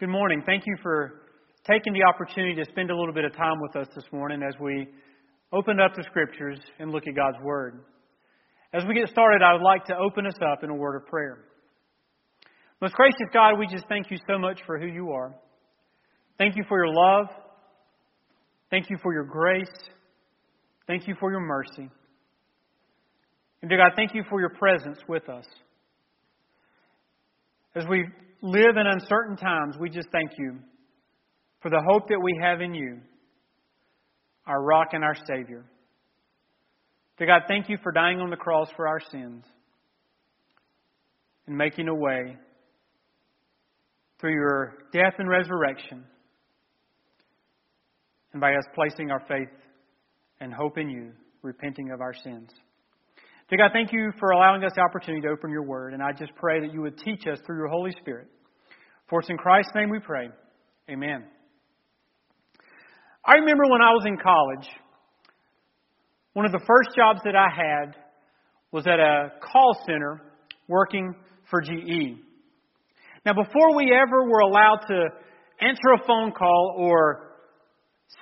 Good morning. Thank you for taking the opportunity to spend a little bit of time with us this morning as we open up the scriptures and look at God's Word. As we get started, I would like to open us up in a word of prayer. Most gracious God, we just thank you so much for who you are. Thank you for your love. Thank you for your grace. Thank you for your mercy. And dear God, thank you for your presence with us. As we live in uncertain times, we just thank you for the hope that we have in you, our rock and our Savior. Dear God, thank you for dying on the cross for our sins and making a way through your death and resurrection and by us placing our faith and hope in you, repenting of our sins. Dear God, thank you for allowing us the opportunity to open your word, and I just pray that you would teach us through your Holy Spirit. For it's in Christ's name we pray. Amen. I remember when I was in college, one of the first jobs that I had was at a call center working for GE. Now, before we ever were allowed to answer a phone call or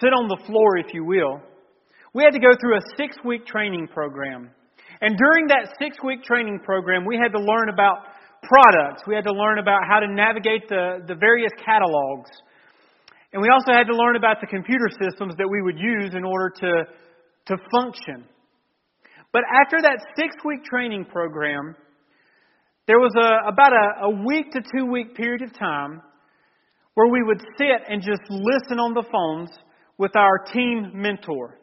sit on the floor, if you will, we had to go through a six week training program. And during that six week training program, we had to learn about products. We had to learn about how to navigate the, the various catalogs. And we also had to learn about the computer systems that we would use in order to, to function. But after that six week training program, there was a, about a, a week to two week period of time where we would sit and just listen on the phones with our team mentor.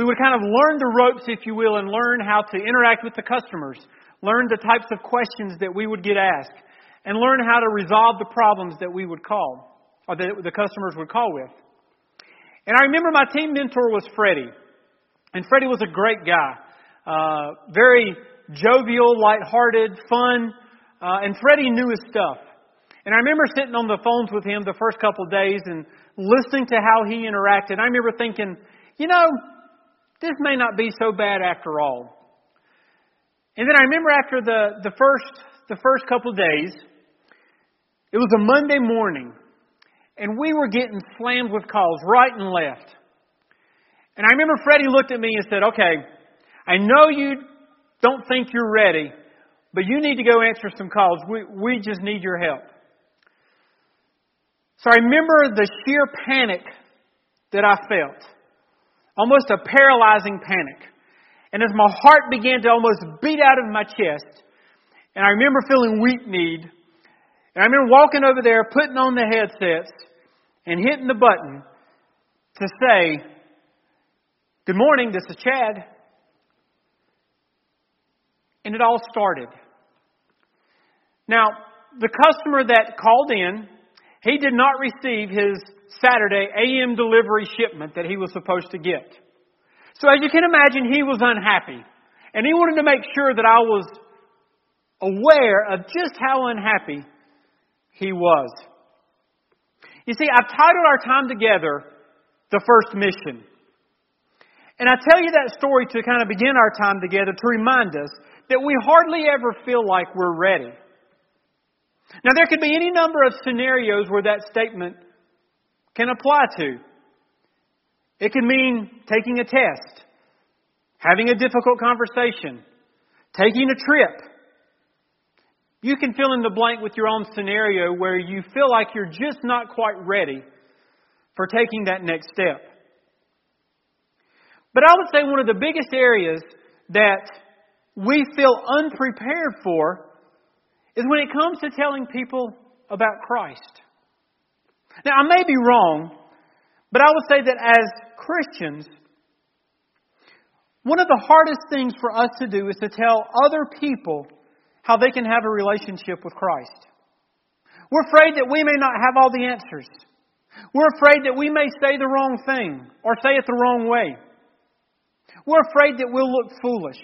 We would kind of learn the ropes, if you will, and learn how to interact with the customers, learn the types of questions that we would get asked, and learn how to resolve the problems that we would call, or that the customers would call with. And I remember my team mentor was Freddie. And Freddie was a great guy. Uh, very jovial, lighthearted, fun. Uh, and Freddie knew his stuff. And I remember sitting on the phones with him the first couple of days and listening to how he interacted. I remember thinking, you know, this may not be so bad after all. And then I remember after the, the first the first couple of days, it was a Monday morning, and we were getting slammed with calls right and left. And I remember Freddie looked at me and said, Okay, I know you don't think you're ready, but you need to go answer some calls. We, we just need your help. So I remember the sheer panic that I felt almost a paralyzing panic. And as my heart began to almost beat out of my chest, and I remember feeling weak kneed, and I remember walking over there, putting on the headsets, and hitting the button to say, Good morning, this is Chad. And it all started. Now, the customer that called in, he did not receive his Saturday AM delivery shipment that he was supposed to get. So as you can imagine, he was unhappy. And he wanted to make sure that I was aware of just how unhappy he was. You see, I've titled our time together The First Mission. And I tell you that story to kind of begin our time together to remind us that we hardly ever feel like we're ready. Now, there could be any number of scenarios where that statement can apply to. It can mean taking a test, having a difficult conversation, taking a trip. You can fill in the blank with your own scenario where you feel like you're just not quite ready for taking that next step. But I would say one of the biggest areas that we feel unprepared for is when it comes to telling people about Christ. Now, I may be wrong, but I would say that as Christians, one of the hardest things for us to do is to tell other people how they can have a relationship with Christ. We're afraid that we may not have all the answers. We're afraid that we may say the wrong thing or say it the wrong way. We're afraid that we'll look foolish.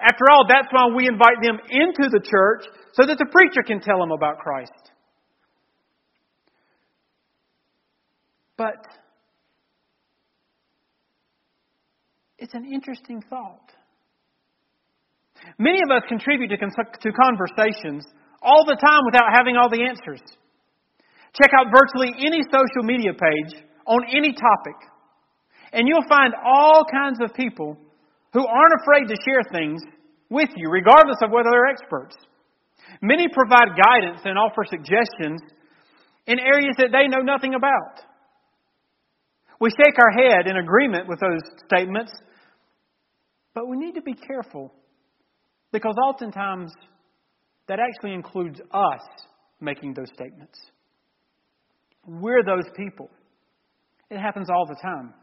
After all, that's why we invite them into the church so that the preacher can tell them about Christ. But it's an interesting thought. Many of us contribute to, to conversations all the time without having all the answers. Check out virtually any social media page on any topic, and you'll find all kinds of people who aren't afraid to share things with you, regardless of whether they're experts. Many provide guidance and offer suggestions in areas that they know nothing about. We shake our head in agreement with those statements, but we need to be careful because oftentimes that actually includes us making those statements. We're those people. It happens all the time.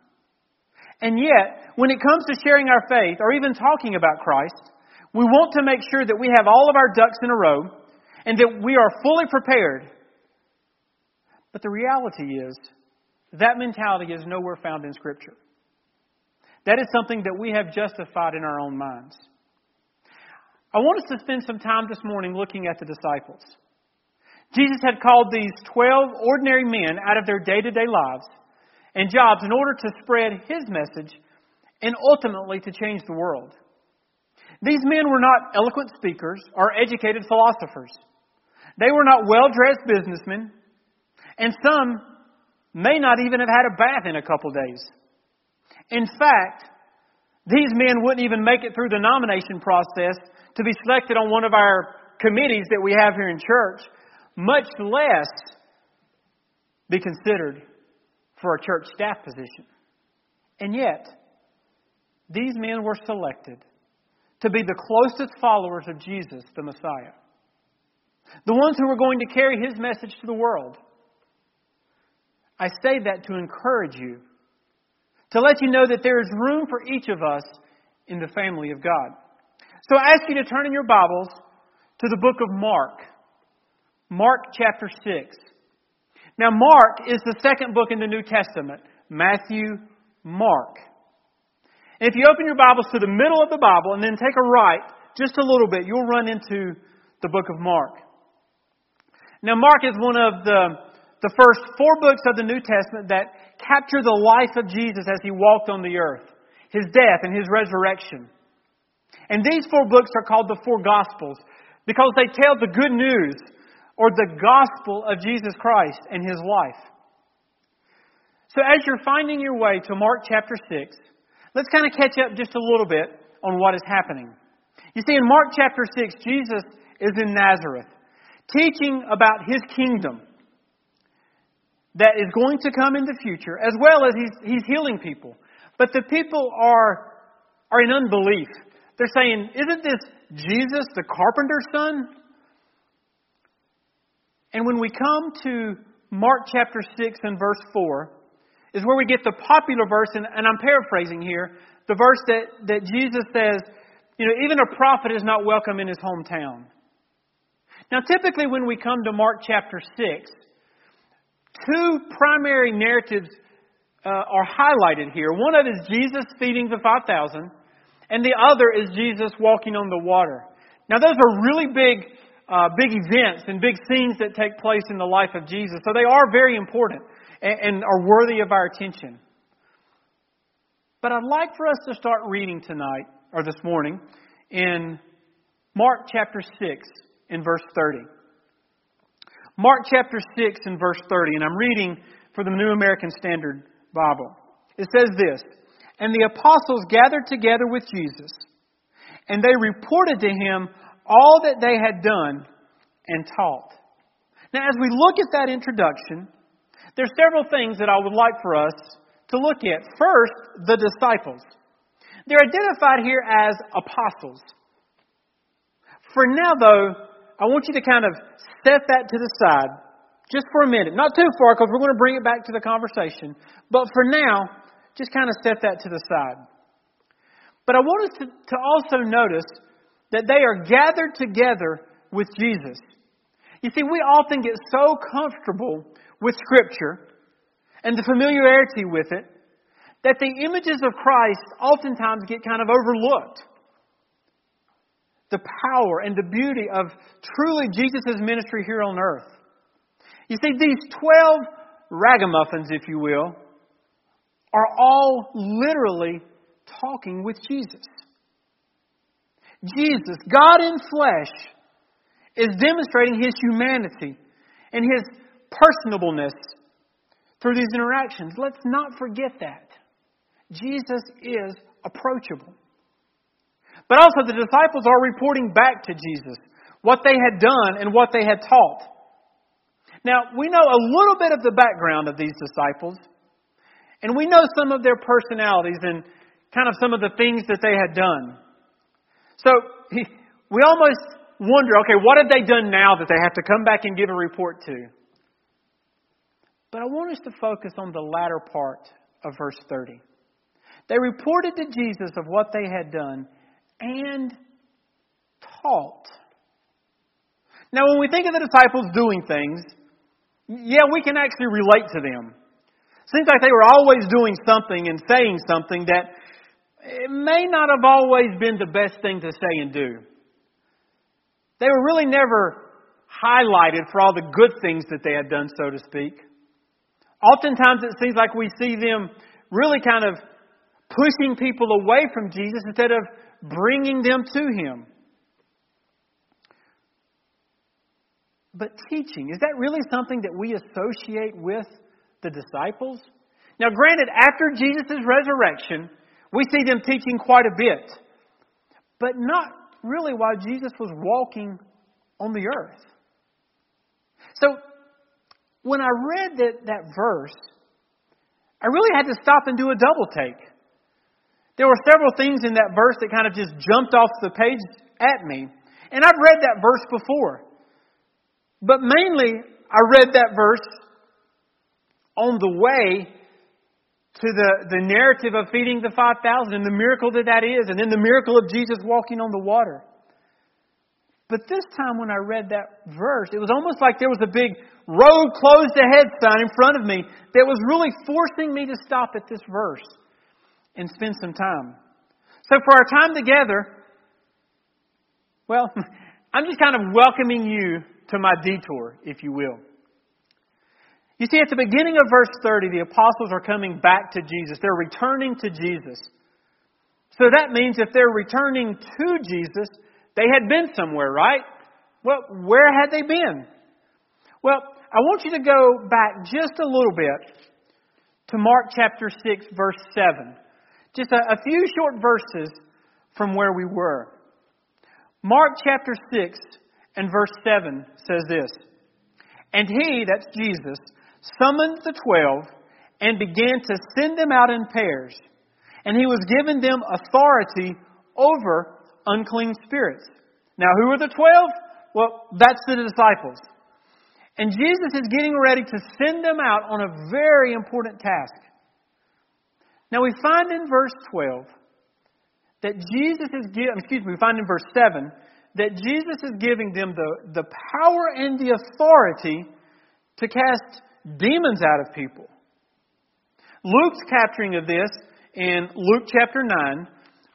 And yet, when it comes to sharing our faith or even talking about Christ, we want to make sure that we have all of our ducks in a row and that we are fully prepared. But the reality is, that mentality is nowhere found in Scripture. That is something that we have justified in our own minds. I want us to spend some time this morning looking at the disciples. Jesus had called these 12 ordinary men out of their day to day lives and jobs in order to spread his message and ultimately to change the world. These men were not eloquent speakers or educated philosophers. They were not well dressed businessmen, and some may not even have had a bath in a couple days. In fact, these men wouldn't even make it through the nomination process to be selected on one of our committees that we have here in church, much less be considered for a church staff position. And yet, these men were selected to be the closest followers of Jesus, the Messiah. The ones who were going to carry his message to the world. I say that to encourage you, to let you know that there is room for each of us in the family of God. So I ask you to turn in your Bibles to the book of Mark, Mark chapter 6. Now, Mark is the second book in the New Testament Matthew, Mark. And if you open your Bibles to the middle of the Bible and then take a right just a little bit, you'll run into the book of Mark. Now, Mark is one of the, the first four books of the New Testament that capture the life of Jesus as he walked on the earth, his death and his resurrection. And these four books are called the four Gospels because they tell the good news or the gospel of Jesus Christ and his life. So, as you're finding your way to Mark chapter 6, Let's kind of catch up just a little bit on what is happening. You see, in Mark chapter 6, Jesus is in Nazareth, teaching about his kingdom that is going to come in the future, as well as he's, he's healing people. But the people are, are in unbelief. They're saying, Isn't this Jesus, the carpenter's son? And when we come to Mark chapter 6 and verse 4, is where we get the popular verse, and, and I'm paraphrasing here, the verse that, that Jesus says, you know, even a prophet is not welcome in his hometown. Now, typically, when we come to Mark chapter 6, two primary narratives uh, are highlighted here. One of it is Jesus feeding the 5,000, and the other is Jesus walking on the water. Now, those are really big, uh, big events and big scenes that take place in the life of Jesus, so they are very important and are worthy of our attention. But I'd like for us to start reading tonight, or this morning, in Mark chapter 6, in verse 30. Mark chapter 6, in verse 30, and I'm reading for the New American Standard Bible. It says this And the apostles gathered together with Jesus, and they reported to him all that they had done and taught. Now, as we look at that introduction, there's several things that I would like for us to look at. First, the disciples. They're identified here as apostles. For now, though, I want you to kind of set that to the side just for a minute. Not too far, because we're going to bring it back to the conversation. But for now, just kind of set that to the side. But I want us to, to also notice that they are gathered together with Jesus. You see, we often get so comfortable with Scripture and the familiarity with it that the images of Christ oftentimes get kind of overlooked. The power and the beauty of truly Jesus' ministry here on earth. You see, these 12 ragamuffins, if you will, are all literally talking with Jesus. Jesus, God in flesh, is demonstrating his humanity and his personableness through these interactions. Let's not forget that. Jesus is approachable. But also, the disciples are reporting back to Jesus what they had done and what they had taught. Now, we know a little bit of the background of these disciples, and we know some of their personalities and kind of some of the things that they had done. So, we almost wonder okay, what have they done now that they have to come back and give a report to? But I want us to focus on the latter part of verse 30. They reported to Jesus of what they had done and taught. Now, when we think of the disciples doing things, yeah, we can actually relate to them. Seems like they were always doing something and saying something that it may not have always been the best thing to say and do. They were really never highlighted for all the good things that they had done, so to speak. Oftentimes it seems like we see them really kind of pushing people away from Jesus instead of bringing them to Him. But teaching, is that really something that we associate with the disciples? Now, granted, after Jesus' resurrection, we see them teaching quite a bit, but not really while Jesus was walking on the earth. So, when I read that, that verse, I really had to stop and do a double take. There were several things in that verse that kind of just jumped off the page at me. And I've read that verse before. But mainly, I read that verse on the way to the, the narrative of feeding the 5,000 and the miracle that that is, and then the miracle of Jesus walking on the water. But this time when I read that verse, it was almost like there was a big road closed ahead sign in front of me that was really forcing me to stop at this verse and spend some time. So for our time together, well, I'm just kind of welcoming you to my detour, if you will. You see, at the beginning of verse 30, the apostles are coming back to Jesus. They're returning to Jesus. So that means if they're returning to Jesus, they had been somewhere, right? Well, where had they been? Well, I want you to go back just a little bit to Mark chapter 6, verse 7. Just a, a few short verses from where we were. Mark chapter 6, and verse 7 says this And he, that's Jesus, summoned the twelve and began to send them out in pairs. And he was given them authority over unclean spirits. Now, who are the twelve? Well, that's the disciples. And Jesus is getting ready to send them out on a very important task. Now, we find in verse 12 that Jesus is giving, excuse me, we find in verse 7 that Jesus is giving them the, the power and the authority to cast demons out of people. Luke's capturing of this in Luke chapter 9,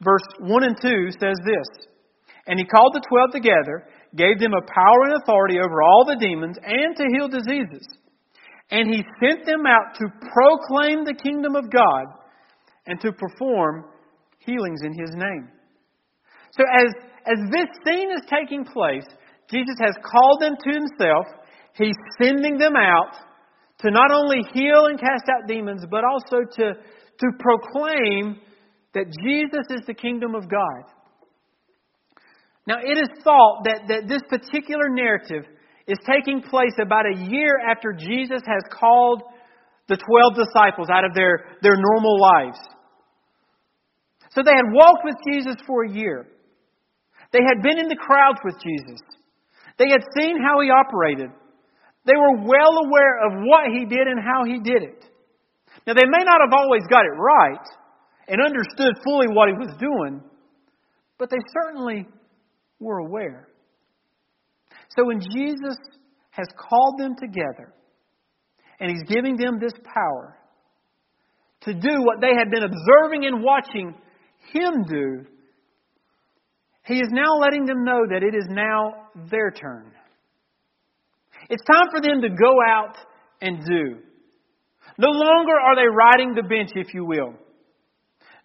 verse 1 and 2 says this And he called the twelve together, gave them a power and authority over all the demons, and to heal diseases. And he sent them out to proclaim the kingdom of God and to perform healings in his name. So, as as this scene is taking place, Jesus has called them to himself. He's sending them out to not only heal and cast out demons, but also to, to proclaim that Jesus is the kingdom of God. Now, it is thought that, that this particular narrative is taking place about a year after Jesus has called the 12 disciples out of their, their normal lives. So they had walked with Jesus for a year. They had been in the crowds with Jesus. They had seen how he operated. They were well aware of what he did and how he did it. Now, they may not have always got it right and understood fully what he was doing, but they certainly were aware. So when Jesus has called them together and he's giving them this power to do what they had been observing and watching him do, he is now letting them know that it is now their turn. It's time for them to go out and do. No longer are they riding the bench, if you will.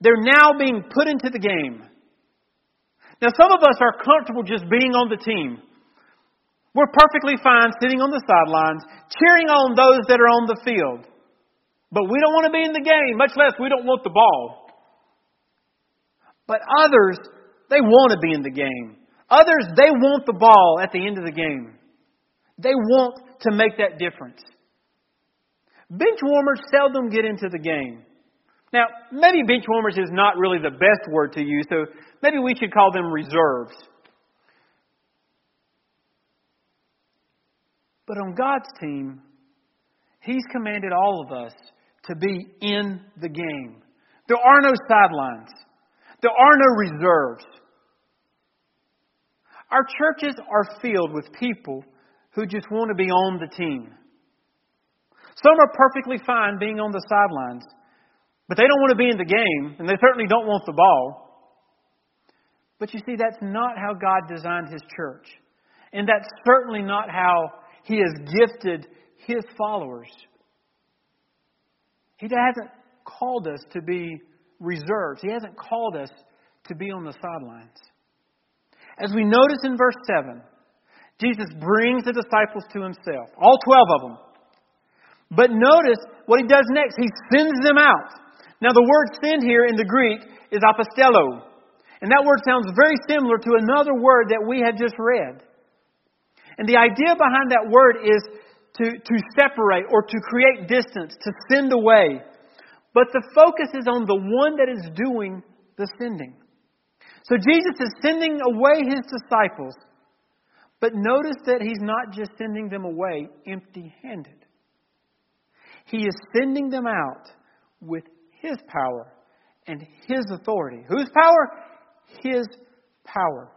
They're now being put into the game. Now, some of us are comfortable just being on the team. We're perfectly fine sitting on the sidelines, cheering on those that are on the field. But we don't want to be in the game, much less we don't want the ball. But others, they want to be in the game. Others, they want the ball at the end of the game. They want to make that difference. Bench warmers seldom get into the game. Now, maybe bench warmers is not really the best word to use, so maybe we should call them reserves. But on God's team, He's commanded all of us to be in the game. There are no sidelines. There are no reserves. Our churches are filled with people who just want to be on the team. Some are perfectly fine being on the sidelines, but they don't want to be in the game, and they certainly don't want the ball. But you see, that's not how God designed His church. And that's certainly not how he has gifted His followers. He hasn't called us to be reserves. He hasn't called us to be on the sidelines. As we notice in verse 7, Jesus brings the disciples to himself, all 12 of them. But notice what he does next. He sends them out. Now, the word send here in the Greek is apostello. And that word sounds very similar to another word that we had just read. And the idea behind that word is to, to separate or to create distance, to send away. But the focus is on the one that is doing the sending. So Jesus is sending away his disciples. But notice that he's not just sending them away empty handed. He is sending them out with his power and his authority. Whose power? His power.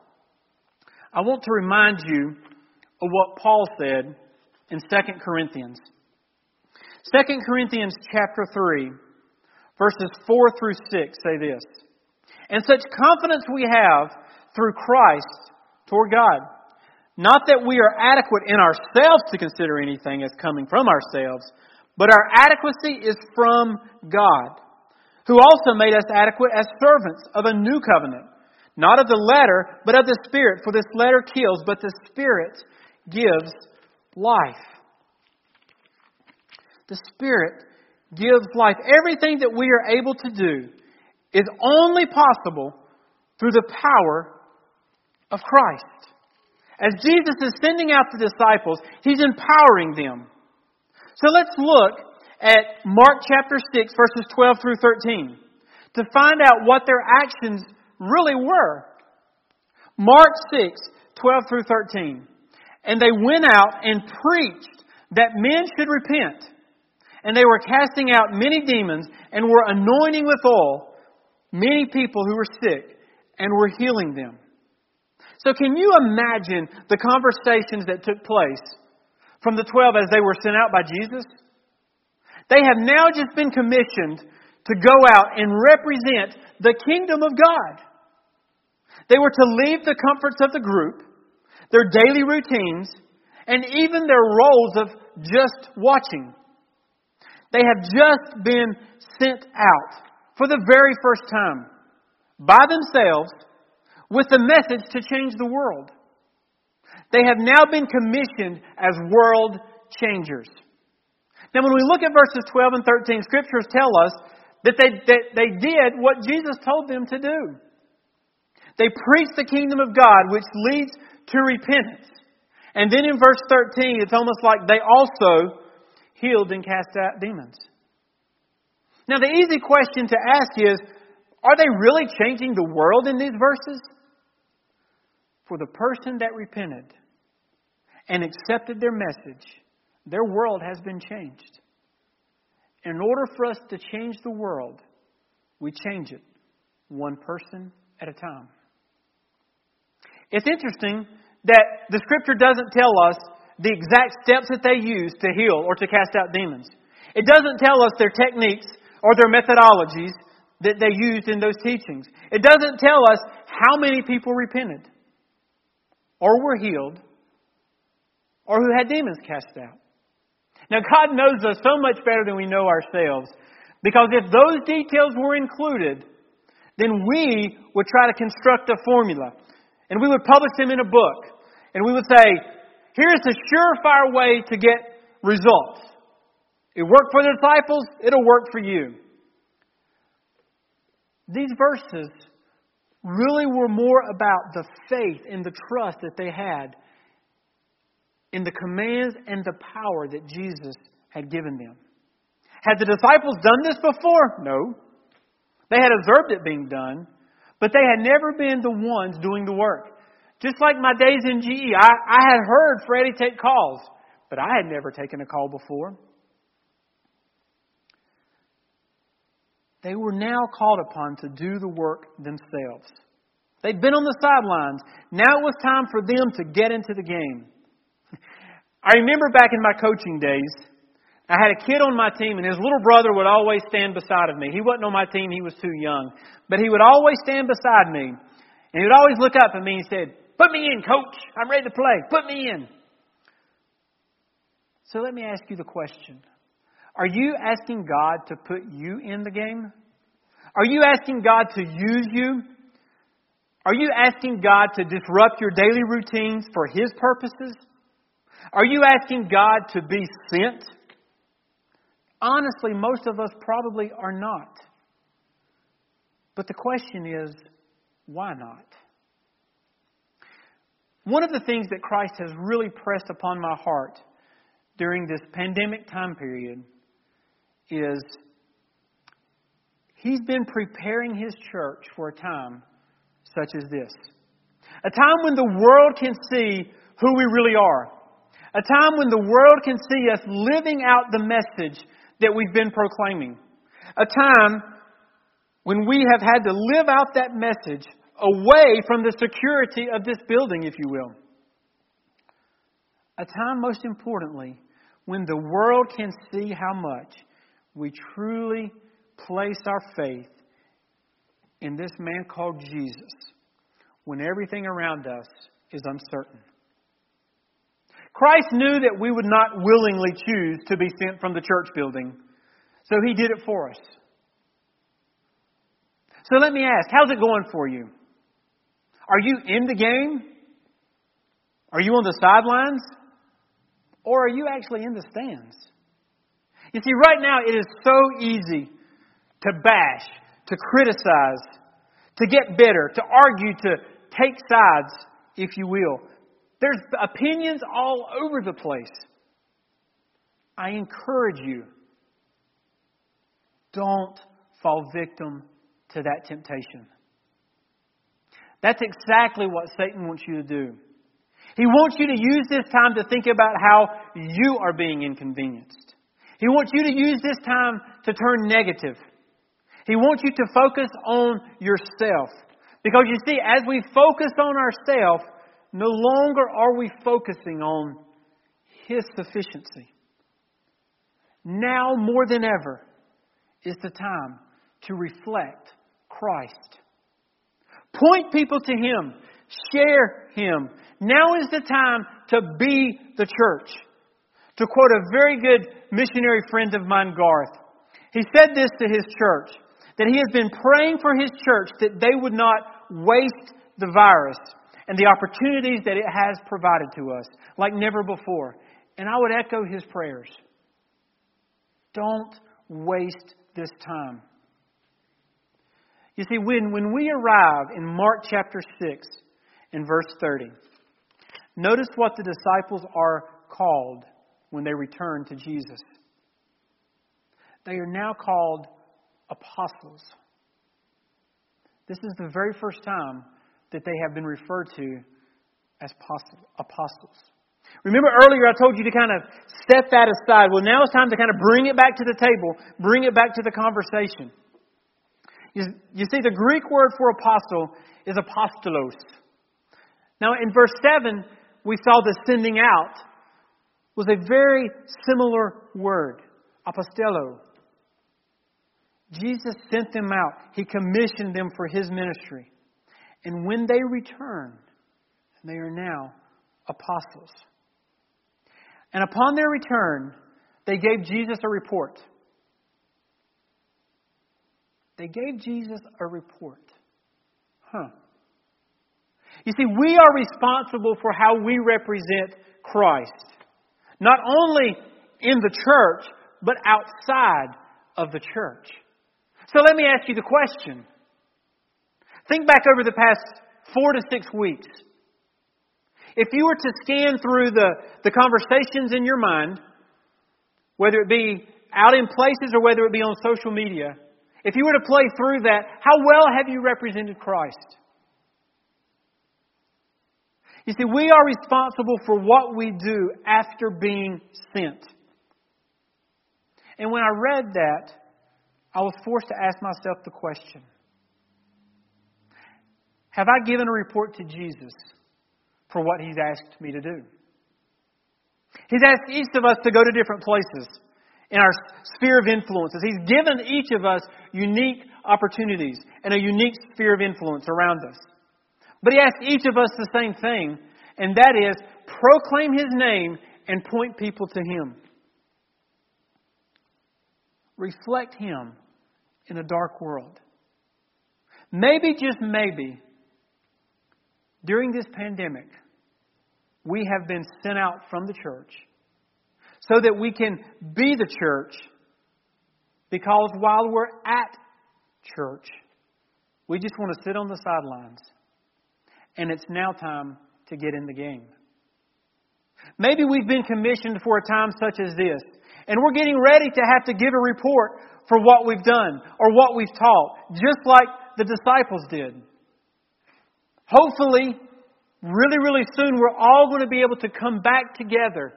I want to remind you of what Paul said in 2 Corinthians. 2 Corinthians chapter 3, verses 4 through 6 say this. And such confidence we have through Christ toward God. Not that we are adequate in ourselves to consider anything as coming from ourselves, but our adequacy is from God, who also made us adequate as servants of a new covenant. Not of the letter, but of the Spirit. For this letter kills, but the Spirit gives life. The Spirit gives life. Everything that we are able to do is only possible through the power of Christ. As Jesus is sending out the disciples, He's empowering them. So let's look at Mark chapter 6, verses 12 through 13, to find out what their actions really were. Mark 6, 12 through 13. And they went out and preached that men should repent. And they were casting out many demons and were anointing with oil many people who were sick and were healing them. So, can you imagine the conversations that took place from the 12 as they were sent out by Jesus? They have now just been commissioned to go out and represent the kingdom of God. They were to leave the comforts of the group their daily routines, and even their roles of just watching. They have just been sent out for the very first time by themselves with the message to change the world. They have now been commissioned as world changers. Now, when we look at verses 12 and 13, scriptures tell us that they, that they did what Jesus told them to do. They preached the kingdom of God, which leads to repentance. And then in verse 13, it's almost like they also healed and cast out demons. Now, the easy question to ask is are they really changing the world in these verses? For the person that repented and accepted their message, their world has been changed. In order for us to change the world, we change it one person at a time. It's interesting that the scripture doesn't tell us the exact steps that they used to heal or to cast out demons. It doesn't tell us their techniques or their methodologies that they used in those teachings. It doesn't tell us how many people repented or were healed or who had demons cast out. Now, God knows us so much better than we know ourselves because if those details were included, then we would try to construct a formula and we would publish them in a book. And we would say, Here's the surefire way to get results. It worked for the disciples, it'll work for you. These verses really were more about the faith and the trust that they had in the commands and the power that Jesus had given them. Had the disciples done this before? No. They had observed it being done, but they had never been the ones doing the work. Just like my days in GE, I, I had heard Freddie take calls, but I had never taken a call before. They were now called upon to do the work themselves. They'd been on the sidelines. Now it was time for them to get into the game. I remember back in my coaching days, I had a kid on my team, and his little brother would always stand beside of me. He wasn't on my team, he was too young. But he would always stand beside me. And he would always look up at me and said, Put me in, coach. I'm ready to play. Put me in. So let me ask you the question Are you asking God to put you in the game? Are you asking God to use you? Are you asking God to disrupt your daily routines for His purposes? Are you asking God to be sent? Honestly, most of us probably are not. But the question is, why not? One of the things that Christ has really pressed upon my heart during this pandemic time period is He's been preparing His church for a time such as this. A time when the world can see who we really are. A time when the world can see us living out the message that we've been proclaiming. A time when we have had to live out that message away from the security of this building, if you will. A time, most importantly, when the world can see how much we truly place our faith in this man called Jesus when everything around us is uncertain. Christ knew that we would not willingly choose to be sent from the church building, so he did it for us. So let me ask, how's it going for you? Are you in the game? Are you on the sidelines? Or are you actually in the stands? You see, right now it is so easy to bash, to criticize, to get bitter, to argue, to take sides, if you will. There's opinions all over the place. I encourage you don't fall victim to that temptation. That's exactly what Satan wants you to do. He wants you to use this time to think about how you are being inconvenienced. He wants you to use this time to turn negative. He wants you to focus on yourself. Because you see, as we focus on ourselves, no longer are we focusing on His sufficiency. Now more than ever is the time to reflect Christ. Point people to Him. Share Him. Now is the time to be the church. To quote a very good missionary friend of mine, Garth, he said this to his church that he has been praying for his church that they would not waste the virus and the opportunities that it has provided to us like never before. And I would echo his prayers. Don't waste this time. You see, when, when we arrive in Mark chapter 6 and verse 30, notice what the disciples are called when they return to Jesus. They are now called apostles. This is the very first time that they have been referred to as apostles. Remember earlier I told you to kind of set that aside. Well, now it's time to kind of bring it back to the table, bring it back to the conversation. You, you see, the Greek word for apostle is apostolos. Now, in verse 7, we saw the sending out was a very similar word, apostello. Jesus sent them out. He commissioned them for his ministry. And when they returned, they are now apostles. And upon their return, they gave Jesus a report. They gave Jesus a report. Huh. You see, we are responsible for how we represent Christ. Not only in the church, but outside of the church. So let me ask you the question. Think back over the past four to six weeks. If you were to scan through the, the conversations in your mind, whether it be out in places or whether it be on social media, if you were to play through that, how well have you represented Christ? You see, we are responsible for what we do after being sent. And when I read that, I was forced to ask myself the question Have I given a report to Jesus for what He's asked me to do? He's asked each of us to go to different places in our sphere of influences. He's given each of us unique opportunities and a unique sphere of influence around us. But he asks each of us the same thing, and that is proclaim his name and point people to him. Reflect him in a dark world. Maybe, just maybe, during this pandemic, we have been sent out from the church so that we can be the church because while we're at church, we just want to sit on the sidelines and it's now time to get in the game. Maybe we've been commissioned for a time such as this, and we're getting ready to have to give a report for what we've done or what we've taught, just like the disciples did. Hopefully, really, really soon, we're all going to be able to come back together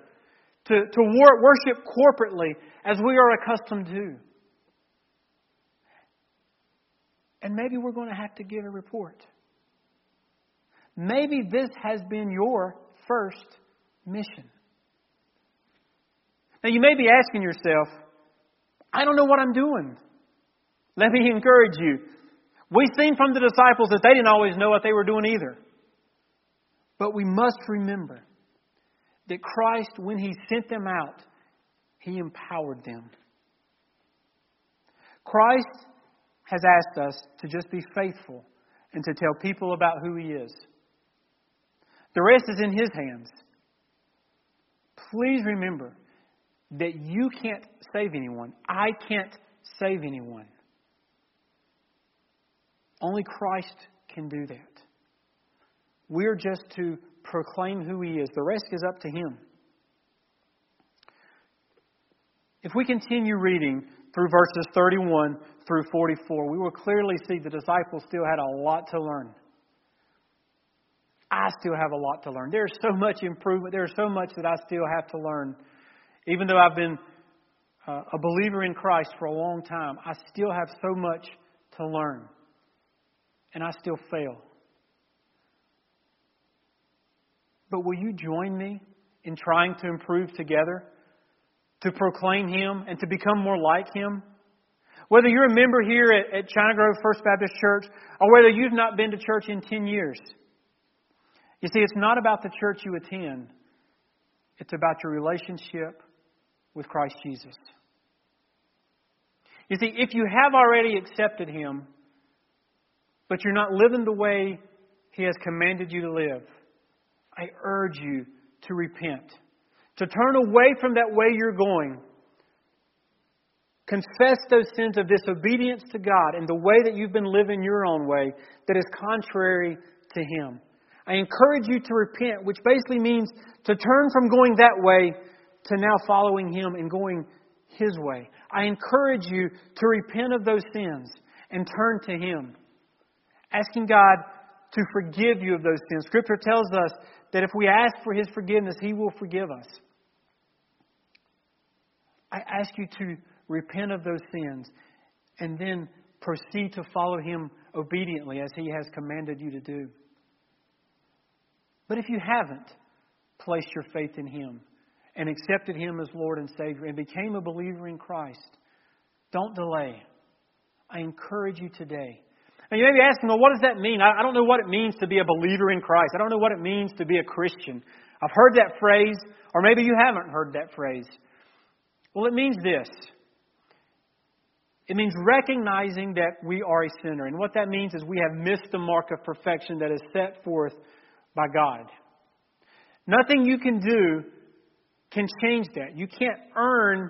to, to worship corporately as we are accustomed to. And maybe we're going to have to give a report. Maybe this has been your first mission. Now, you may be asking yourself, I don't know what I'm doing. Let me encourage you. We've seen from the disciples that they didn't always know what they were doing either. But we must remember that Christ, when He sent them out, He empowered them. Christ has asked us to just be faithful and to tell people about who He is. The rest is in His hands. Please remember that you can't save anyone. I can't save anyone. Only Christ can do that. We're just to proclaim who He is. The rest is up to Him. If we continue reading through verses 31 through 44, we will clearly see the disciples still had a lot to learn. I still have a lot to learn. There's so much improvement. There's so much that I still have to learn. Even though I've been uh, a believer in Christ for a long time, I still have so much to learn. And I still fail. But will you join me in trying to improve together? To proclaim Him and to become more like Him? Whether you're a member here at, at China Grove First Baptist Church or whether you've not been to church in 10 years. You see, it's not about the church you attend, it's about your relationship with Christ Jesus. You see, if you have already accepted Him, but you're not living the way He has commanded you to live, I urge you to repent, to turn away from that way you're going. Confess those sins of disobedience to God and the way that you've been living your own way that is contrary to Him. I encourage you to repent, which basically means to turn from going that way to now following Him and going His way. I encourage you to repent of those sins and turn to Him, asking God to forgive you of those sins. Scripture tells us that if we ask for His forgiveness, He will forgive us. I ask you to repent of those sins and then proceed to follow Him obediently as He has commanded you to do. But if you haven't placed your faith in Him and accepted Him as Lord and Savior and became a believer in Christ, don't delay. I encourage you today and you may be asking, well, what does that mean? I don't know what it means to be a believer in Christ. I don't know what it means to be a Christian. I've heard that phrase, or maybe you haven't heard that phrase. Well, it means this it means recognizing that we are a sinner. And what that means is we have missed the mark of perfection that is set forth by God. Nothing you can do can change that. You can't earn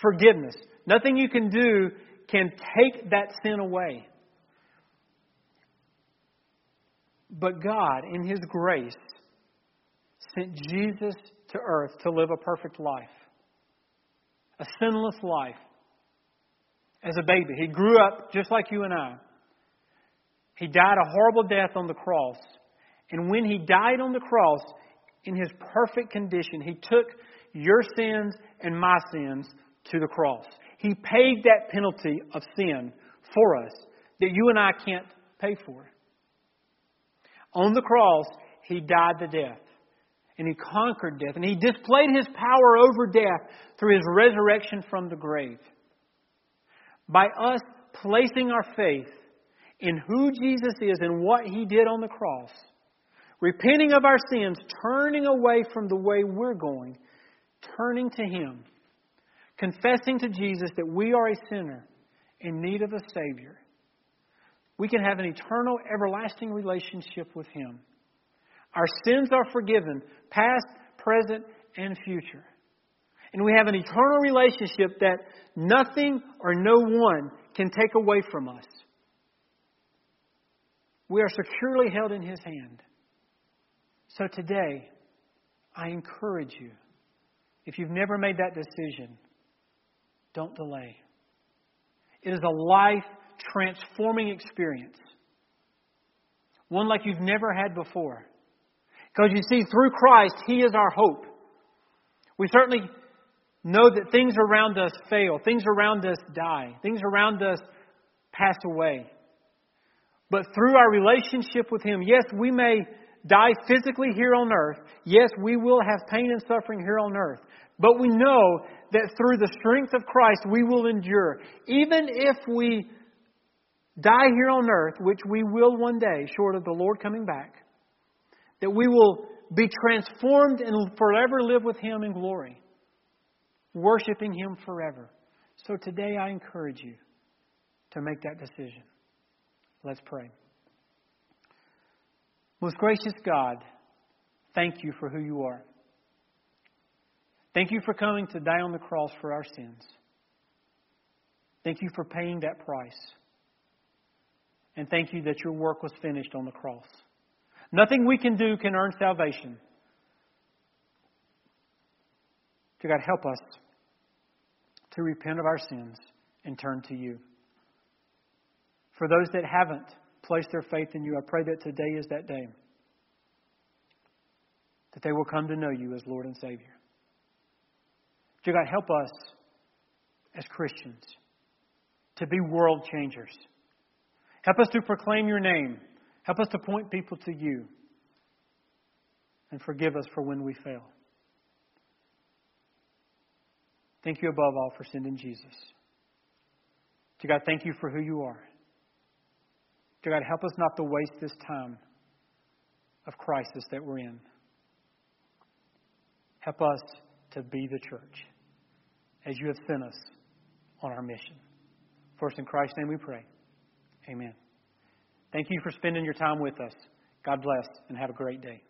forgiveness. Nothing you can do can take that sin away. But God, in His grace, sent Jesus to earth to live a perfect life, a sinless life. As a baby, He grew up just like you and I. He died a horrible death on the cross. And when He died on the cross, in His perfect condition, He took your sins and my sins to the cross. He paid that penalty of sin for us that you and I can't pay for. On the cross, He died the death. And He conquered death. And He displayed His power over death through His resurrection from the grave. By us placing our faith in who Jesus is and what He did on the cross, repenting of our sins, turning away from the way we're going, turning to Him, confessing to Jesus that we are a sinner in need of a Savior, we can have an eternal, everlasting relationship with Him. Our sins are forgiven, past, present, and future. And we have an eternal relationship that nothing or no one can take away from us. We are securely held in His hand. So today, I encourage you, if you've never made that decision, don't delay. It is a life transforming experience. One like you've never had before. Because you see, through Christ, He is our hope. We certainly know that things around us fail, things around us die, things around us pass away. But through our relationship with Him, yes, we may die physically here on earth. Yes, we will have pain and suffering here on earth. But we know that through the strength of Christ, we will endure. Even if we die here on earth, which we will one day, short of the Lord coming back, that we will be transformed and forever live with Him in glory, worshiping Him forever. So today I encourage you to make that decision. Let's pray. Most gracious God, thank you for who you are. Thank you for coming to die on the cross for our sins. Thank you for paying that price. And thank you that your work was finished on the cross. Nothing we can do can earn salvation. To God, help us to repent of our sins and turn to you. For those that haven't placed their faith in you, I pray that today is that day. That they will come to know you as Lord and Savior. Dear God, help us as Christians to be world changers. Help us to proclaim your name. Help us to point people to you. And forgive us for when we fail. Thank you above all for sending Jesus. To God, thank you for who you are. To God, help us not to waste this time of crisis that we're in. Help us to be the church as you have sent us on our mission. First, in Christ's name we pray. Amen. Thank you for spending your time with us. God bless and have a great day.